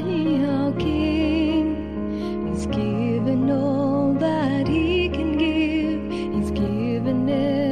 our King. He's given all that he can give. He's given it.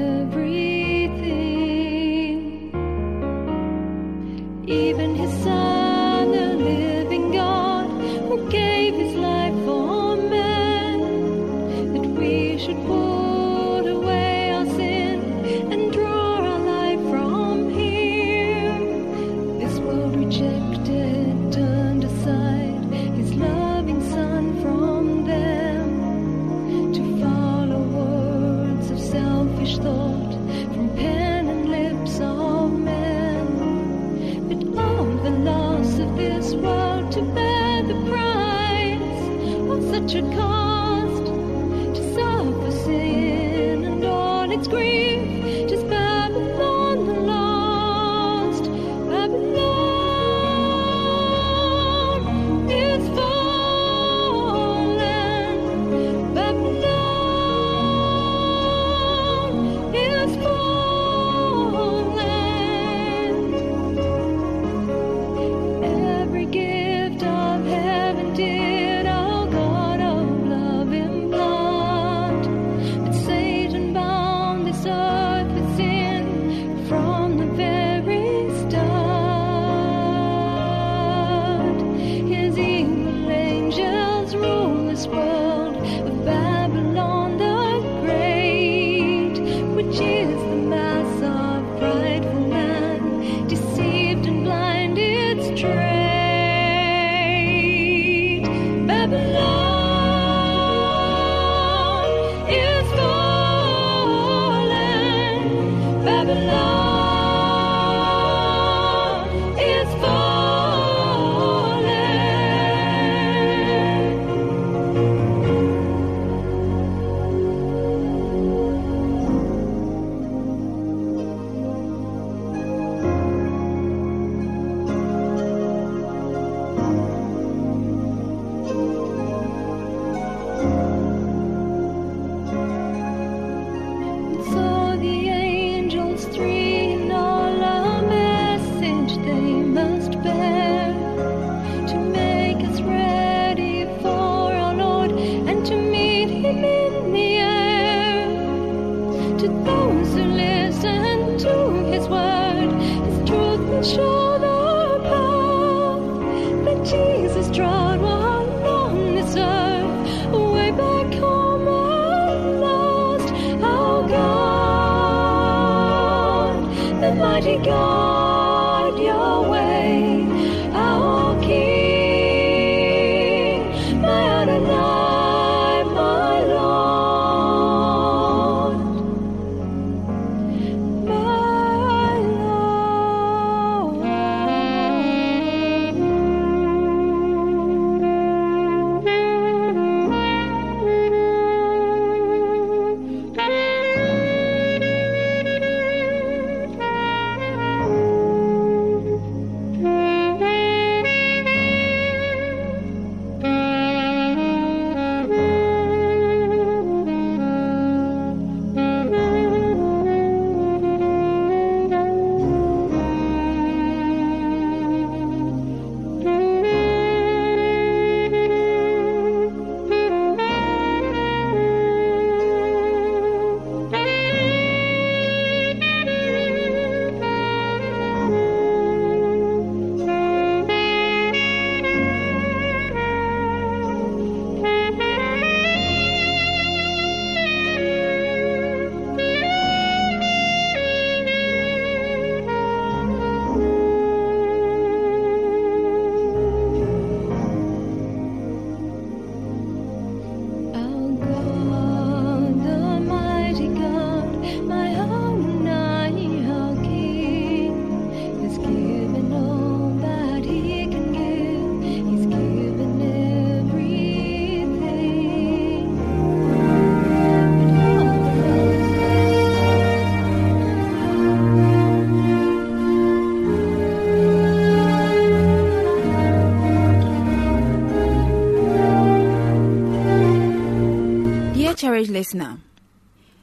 Encouraged listener.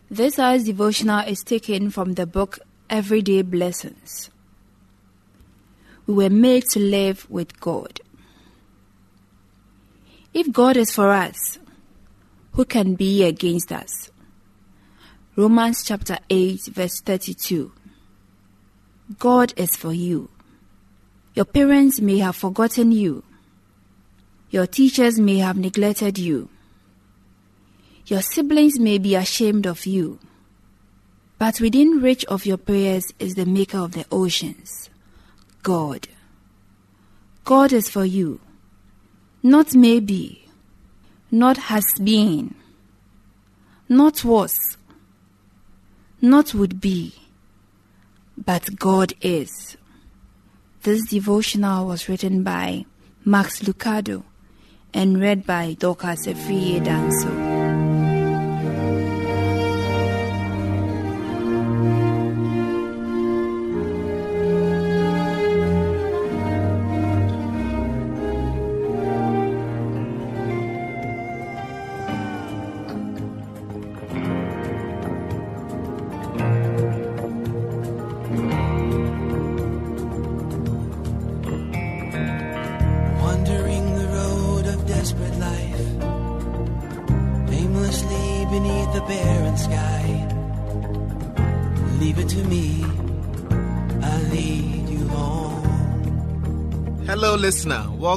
This hour's devotional is taken from the book Everyday Blessings. We were made to live with God. If God is for us, who can be against us? Romans chapter 8, verse 32. God is for you. Your parents may have forgotten you. Your teachers may have neglected you. Your siblings may be ashamed of you. But within reach of your prayers is the maker of the oceans, God. God is for you. Not maybe, not has been, not was, not would be, but God is. This devotional was written by Max Lucado and read by Dorcas Efriye Danso.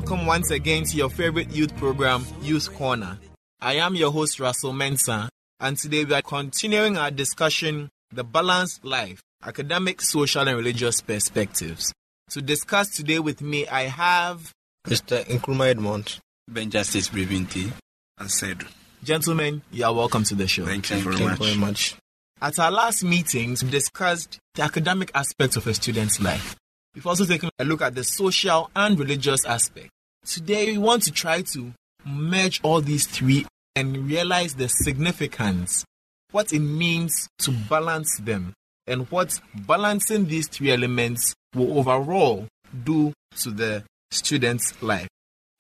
Welcome once again to your favorite youth program, Youth Corner. I am your host, Russell Mensah, and today we are continuing our discussion, The Balanced Life, Academic, Social, and Religious Perspectives. To discuss today with me, I have, Mr. Nkrumah Edmond. Ben Justice Brevinti. And said, gentlemen, you are welcome to the show. Thank you very you much. very much. At our last meetings, we discussed the academic aspects of a student's life. We've also taken a look at the social and religious aspect. Today, we want to try to merge all these three and realize the significance, what it means to balance them, and what balancing these three elements will overall do to the student's life.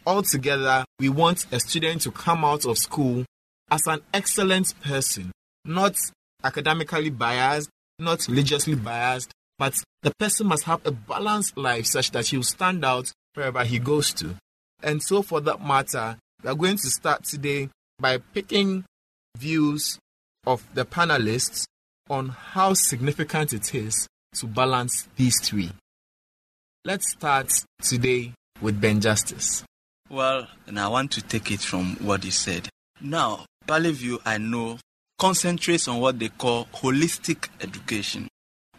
Altogether, we want a student to come out of school as an excellent person, not academically biased, not religiously biased, but the person must have a balanced life such that he'll stand out wherever he goes to. And so, for that matter, we are going to start today by picking views of the panelists on how significant it is to balance these three. Let's start today with Ben Justice. Well, and I want to take it from what he said. Now, Valley View, I know, concentrates on what they call holistic education,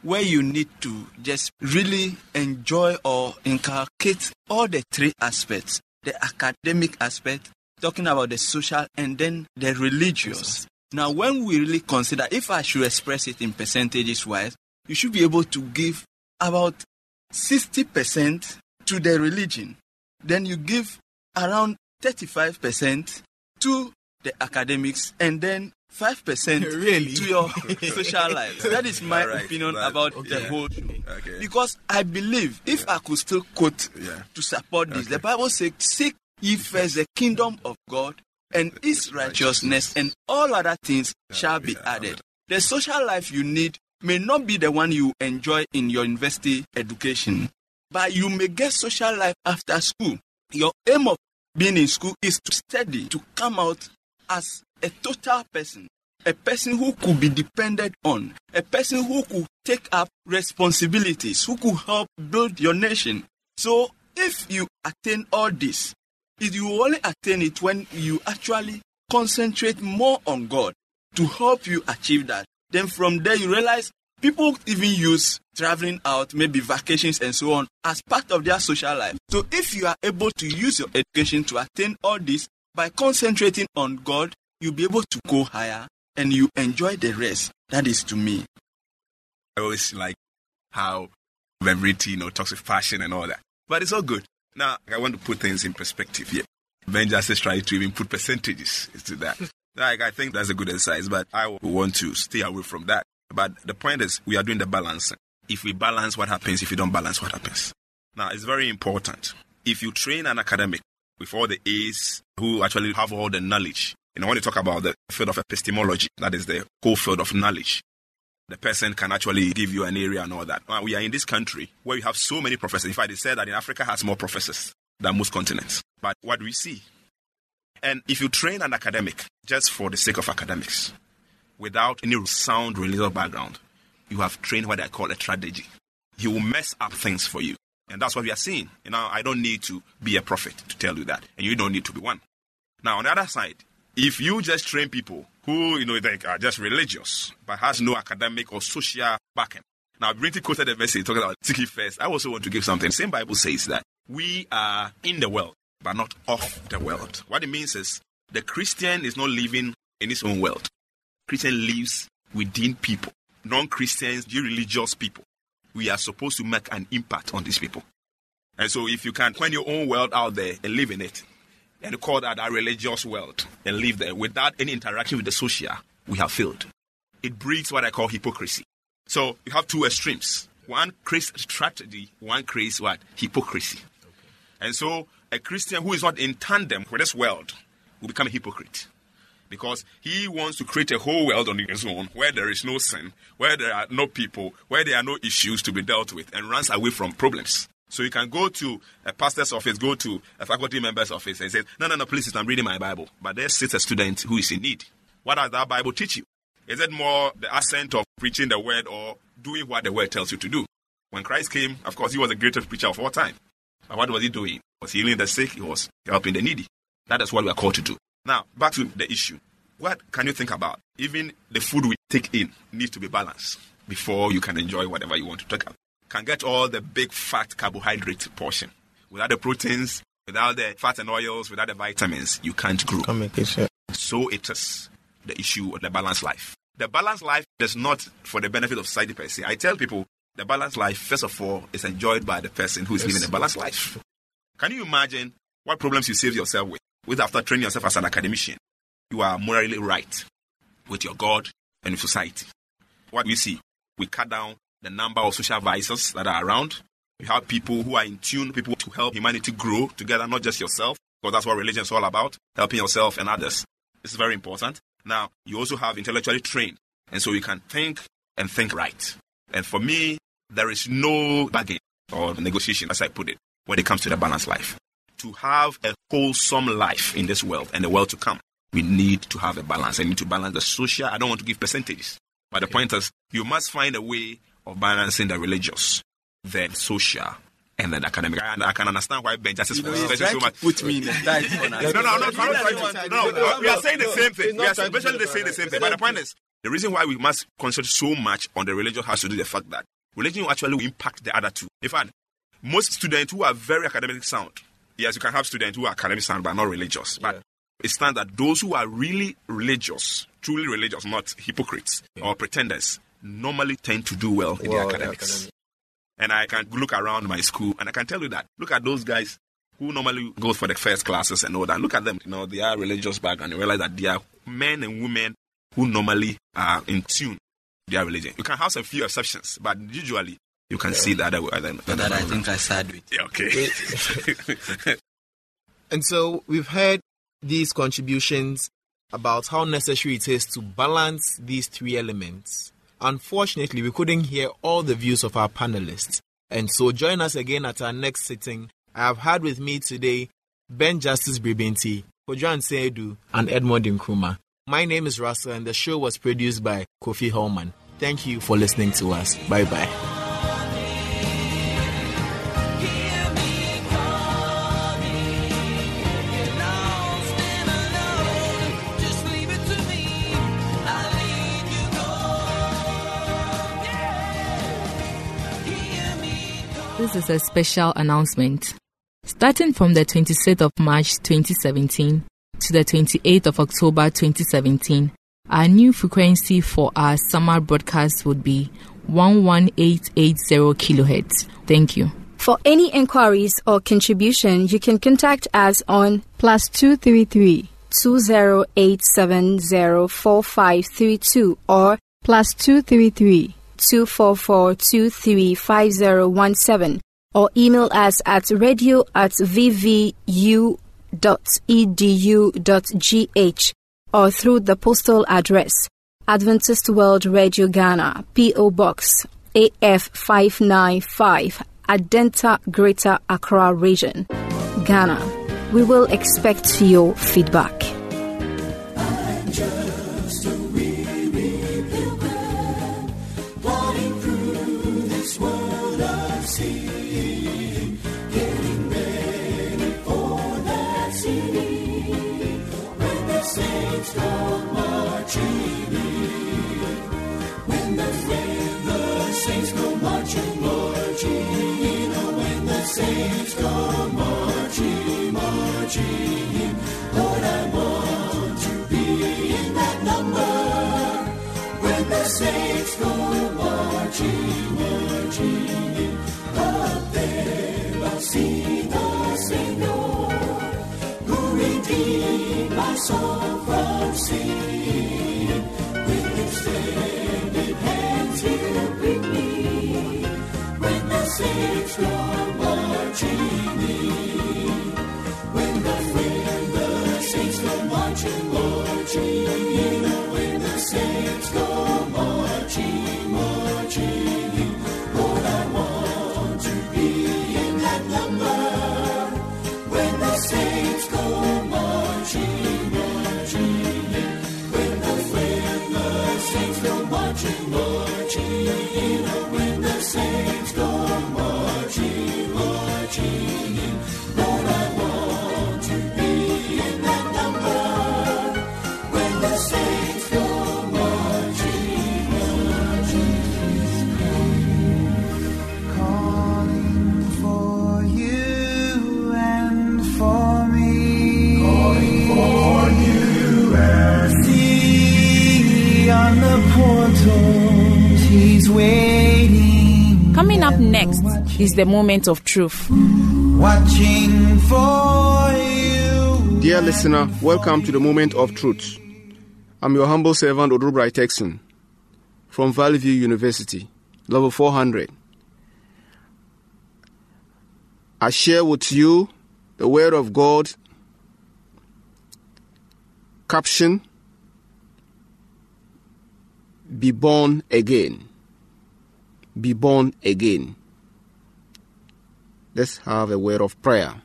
where you need to just really enjoy or inculcate all the three aspects the academic aspect, talking about the social, and then the religious. Now, when we really consider, if I should express it in percentages wise, you should be able to give about 60% to the religion. Then you give around 35% to the academics and then 5% Really? to your social life. That is my right, opinion but- about okay. the whole show. Okay. Because I believe, if I could still quote Yeah. to support this, Okay. the Bible says, Seek ye first the kingdom of God and its righteousness, and all other things shall be added. The social life you need may not be the one you enjoy in your university education, but you may get social life after school. Your aim of being in school is to study, to come out as a total person, a person who could be depended on, a person who could take up responsibilities, who could help build your nation. So, if you attain all this, it, you only attain it when you actually concentrate more on God to help you achieve that. Then from there, you realize people even use traveling out, maybe vacations and so on, as part of their social life. So if you are able to use your education to attain all this by concentrating on God, you'll be able to go higher and you enjoy the rest. That is to me. I always like how Beverity, you know, talks with passion and all that. But it's all good. Now, I want to put things in perspective here. Ben Justice tried to even put percentages into that. like, I think that's a good exercise, but I want to stay away from that. But the point is, we are doing the balancing. If we balance, what happens? If you don't balance, what happens? Now, it's very important. If you train an academic with all the A's who actually have all the knowledge, You know, when you talk about the field of epistemology, that is the whole field of knowledge, the person can actually give you an area and all that. Now, we are in this country where we have so many professors. In fact, they said that in Africa has more professors than most continents. But what do we see? And if you train an academic just for the sake of academics, without any sound religious background, you have trained what I call a strategy. He will mess up things for you. And that's what we are seeing. You know, I don't need to be a prophet to tell you that. And you don't need to be one. Now, on the other side, if you just train people who, you know, they are just religious, but has no academic or social backing. Now, Brinty quoted a message talking about seek first. I also want to give something. The same Bible says that we are in the world, but not of the world. What it means is the Christian is not living in his own world. Christian lives within people. Non-Christians, religious people. We are supposed to make an impact on these people. And so if you can find your own world out there and live in it, and call that a religious world and live there without any interaction with the social, we have failed. It breeds what I call hypocrisy. So you have two extremes. One creates strategy, one creates what? Hypocrisy. Okay. And so a Christian who is not in tandem with this world will become a hypocrite. Because he wants to create a whole world on his own where there is no sin, where there are no people, where there are no issues to be dealt with, and runs away from problems. So you can go to a pastor's office, go to a faculty member's office and say, No, no, no, please, I'm reading my Bible. But there sits a student who is in need. What does that Bible teach you? Is it more the accent of preaching the word or doing what the word tells you to do? When Christ came, of course, he was the greatest preacher of all time. But what was he doing? He was healing the sick, he was helping the needy. That is what we are called to do. Now, back to the issue. What can you think about? Even the food we take in needs to be balanced before you can enjoy whatever you want to take out can get all the big fat carbohydrate portion. Without the proteins, without the fat and oils, without the vitamins, you can't grow. So it is the issue of the balanced life. The balanced life is not for the benefit of society per se. I tell people the balanced life, first of all, is enjoyed by the person who is yes. living a balanced life. Can you imagine what problems you save yourself with, with after training yourself as an academician? You are morally right with your God and with society. What we see, we cut down the number of social vices that are around. We have people who are in tune, people to help humanity grow together, not just yourself, because that's what religion is all about, helping yourself and others. This is very important. Now, you also have intellectually trained, and so you can think and think right. And for me, there is no bargain or negotiation, as I put it, when it comes to the balanced life. To have a wholesome life in this world and the world to come, we need to have a balance. I need to balance the social. I don't want to give percentages. But the point is, you must find a way of balancing the religious, the social, and then academic. And I can understand why Ben Justice was so much. Put me in the tight no, no, no, no, no, no, no, we are saying the same thing. We are basically saying the same thing. But the point is, the reason why we must concentrate so much on the religious has to do with the fact that religion will actually impact the other two. In fact, most students who are very academic sound, yes, you can have students who are academic sound but not religious. But yeah. it stands that those who are really religious, truly religious, not hypocrites yeah. or pretenders, normally tend to do well in well, the academics. And I can look around my school and I can tell you that. Look at those guys who normally go for the first classes and all that. Look at them. You know, they are religious background. You realize that they are men and women who normally are in tune with their religion. You can have a few exceptions, but usually you can yeah. see that. Other, other, other that I think I said with. Yeah, okay. and so we've heard these contributions about how necessary it is to balance these three elements Unfortunately, we couldn't hear all the views of our panelists. And so join us again at our next sitting. I have had with me today Ben Justice Bribinti, Kojan Seedu, and Edmond Nkrumah. My name is Russell, and the show was produced by Kofi Hellman. Thank you for listening to us. Bye bye. This is a special announcement. Starting from the 26th of March 2017 to the 28th of October 2017, our new frequency for our summer broadcast would be 11880 kHz. Thank you. For any inquiries or contribution, you can contact us on plus 233 20874532 or plus 233 244 or email us at radio at vvu.edu.gh. or through the postal address Adventist World Radio Ghana, P.O. Box AF595, Adenta Greater Accra Region, Ghana. We will expect your feedback. Saints the Savior Who redeemed my soul from sin With extended hands he'll bring me When the saints go marching in When the, when the saints go marching, marching in is the moment of truth. Watching for you. Dear listener, welcome to the moment of truth. I'm your humble servant Odrubrai Texan from Valley View University, level 400. I share with you the Word of God, caption Be born again. Be born again. Let's have a word of prayer.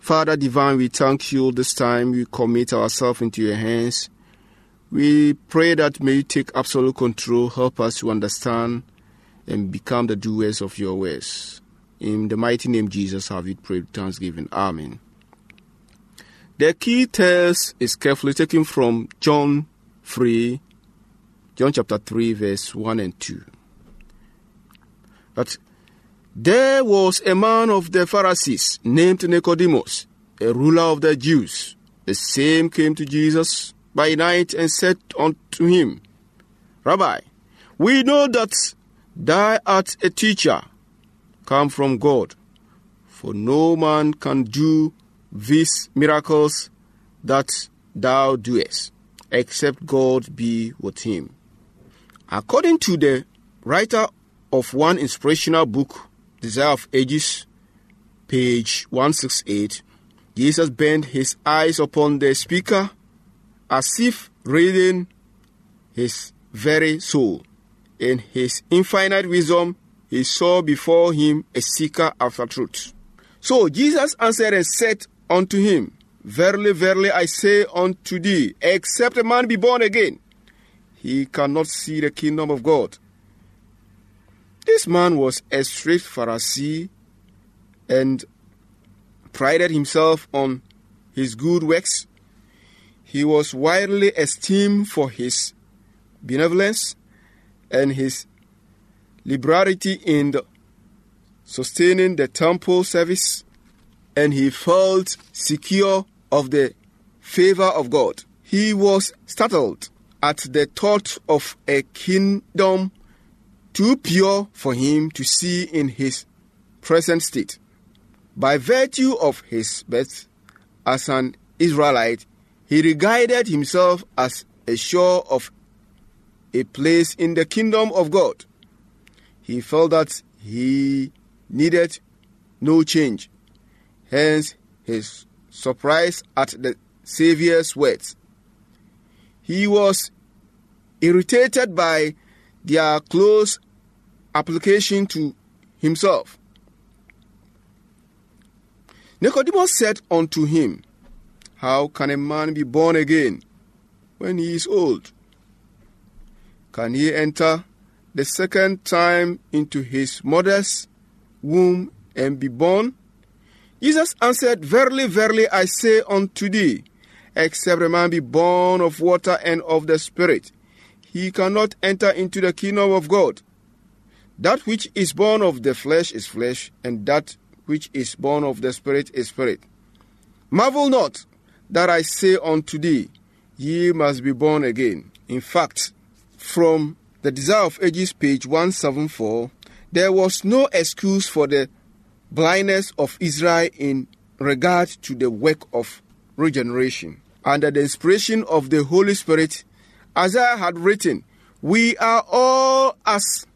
Father divine, we thank you this time. We commit ourselves into your hands. We pray that may you take absolute control, help us to understand and become the doers of your ways. In the mighty name Jesus have we prayed thanksgiving. Amen. The key text is carefully taken from John 3, John chapter 3, verse 1 and 2. That there was a man of the Pharisees named Nicodemus, a ruler of the Jews. The same came to Jesus by night and said unto him, Rabbi, we know that thou art a teacher come from God, for no man can do these miracles that thou doest, except God be with him. According to the writer of one inspirational book, Desire of Ages, page 168, Jesus bent his eyes upon the speaker as if reading his very soul. In his infinite wisdom, he saw before him a seeker after truth. So Jesus answered and said unto him, Verily, verily, I say unto thee, except a man be born again, he cannot see the kingdom of God. This man was a strict Pharisee and prided himself on his good works. He was widely esteemed for his benevolence and his liberality in the sustaining the temple service, and he felt secure of the favor of God. He was startled at the thought of a kingdom too pure for him to see in his present state. By virtue of his birth as an Israelite, he regarded himself as a sure of a place in the kingdom of God. He felt that he needed no change. Hence, his surprise at the Savior's words. He was irritated by their close application to himself. Nicodemus said unto him, How can a man be born again when he is old? Can he enter the second time into his mother's womb and be born? Jesus answered, Verily, verily, I say unto thee, except a man be born of water and of the Spirit, he cannot enter into the kingdom of God. That which is born of the flesh is flesh, and that which is born of the Spirit is spirit. Marvel not that I say unto thee, Ye must be born again. In fact, from the Desire of Ages, page 174, there was no excuse for the blindness of Israel in regard to the work of regeneration. Under the inspiration of the Holy Spirit, Isaiah had written, We are all as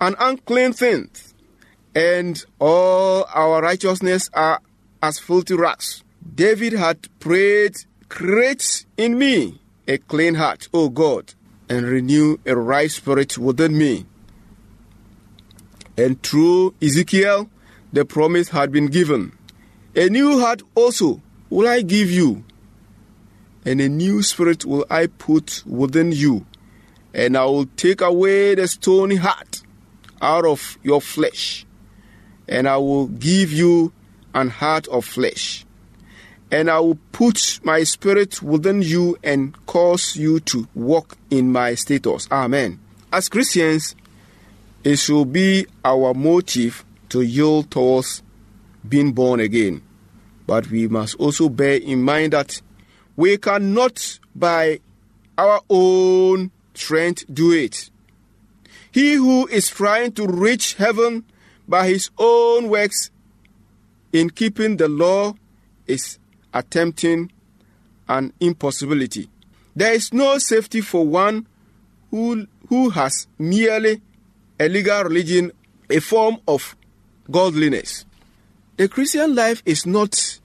an unclean thing, and all our righteousness are as filthy rags. David had prayed, Create in me a clean heart, O God, and renew a right spirit within me. And through Ezekiel, the promise had been given. A new heart also will I give you, and a new spirit will I put within you, and I will take away the stony heart out of your flesh, and I will give you an heart of flesh. And I will put my spirit within you and cause you to walk in my status. Amen. As Christians, it should be our motive to yield towards being born again. But we must also bear in mind that we cannot, by our own strength, do it. He who is trying to reach heaven by his own works in keeping the law is attempting an impossibility. There is no safety for one who, who has merely a legal religion, a form of godliness. The Christian life is not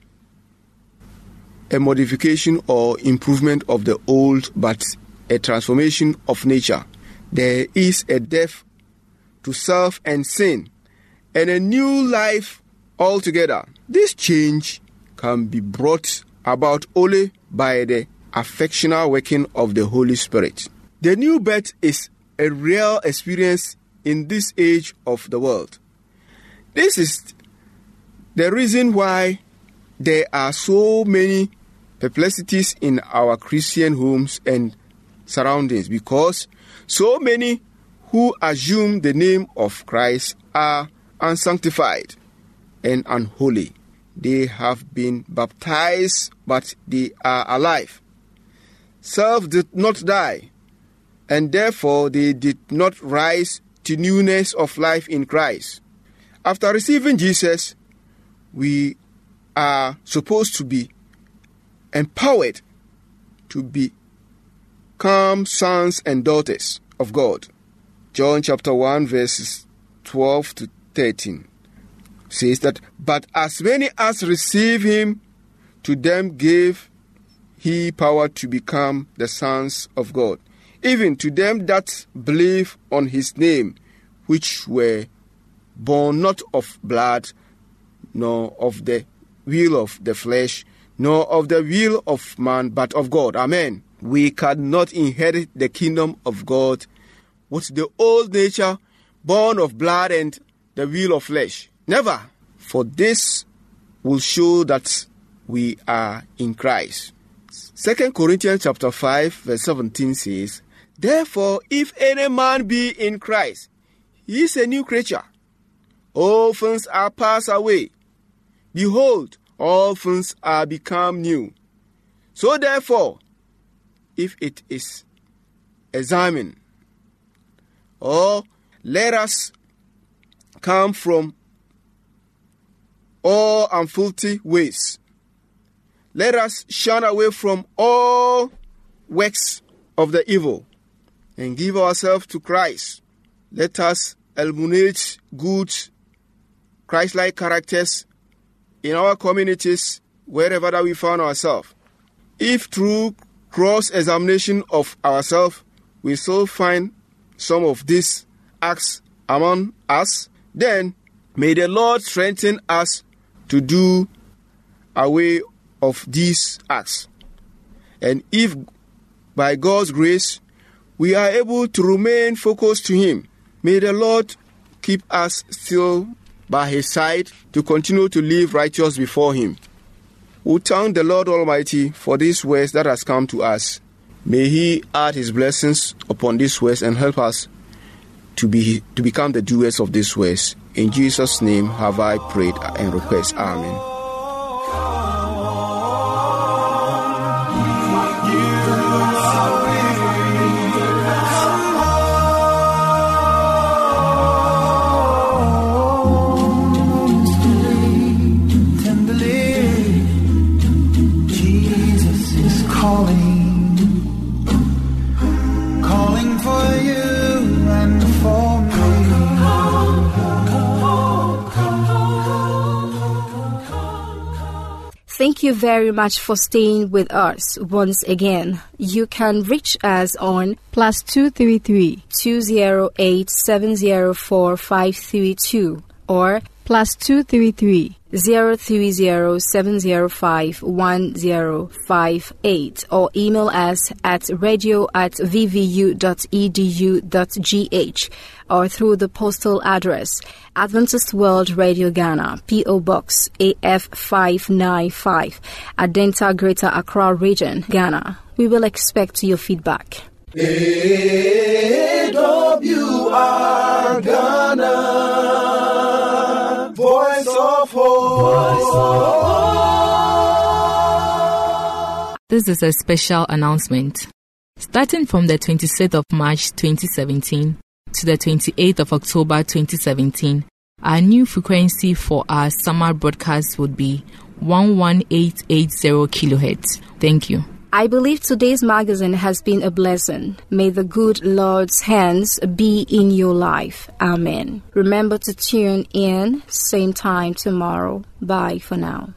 a modification or improvement of the old, but a transformation of nature. There is a death to self and sin, and a new life altogether. This change can be brought about only by the affectional working of the Holy Spirit. The new birth is a real experience in this age of the world. This is the reason why there are so many perplexities in our Christian homes and surroundings because so many who assume the name of Christ are unsanctified and unholy. They have been baptized, but they are alive. Self did not die, and therefore they did not rise to newness of life in Christ. After receiving Jesus, we are supposed to be empowered to be become sons and daughters of God. John chapter 1, verses 12 to 13 says that, But as many as receive him, to them gave he power to become the sons of God, even to them that believe on his name, which were born not of blood, nor of the will of the flesh, nor of the will of man, but of God. Amen. We cannot inherit the kingdom of God with the old nature, born of blood and the will of flesh. Never. For this will show that we are in Christ. Second Corinthians chapter 5 verse 17 says, Therefore, if any man be in Christ, he is a new creature. All things are passed away. Behold, all things are become new. So therefore, if it is examined, or let us come from all unfilthy ways. Let us shun away from all works of the evil and give ourselves to Christ. Let us illuminate good Christ like characters in our communities, wherever that we find ourselves. If through cross examination of ourselves, we still find some of these acts among us, then may the Lord strengthen us to do away of these acts. And if by God's grace we are able to remain focused to Him, may the Lord keep us still by His side to continue to live righteous before Him. We thank the Lord Almighty for these words that has come to us. May He add His blessings upon these words and help us to be to become the doers of these words. In Jesus' name have I prayed and request. Amen. Thank you very much for staying with us once again. You can reach us on plus two three three two zero eight seven zero four five three two or plus two three three zero three zero seven zero five one zero five eight or email us at radio at vvu.edu.gh or through the postal address Adventist World Radio Ghana, P.O. Box AF595, Adenta Greater Accra Region, Ghana. We will expect your feedback. AWR Ghana, This is a special announcement. Starting from the 26th of March 2017 to the 28th of October 2017, our new frequency for our summer broadcast would be 11880 kilohertz. Thank you. I believe today's magazine has been a blessing. May the good Lord's hands be in your life. Amen. Remember to tune in, same time tomorrow. Bye for now.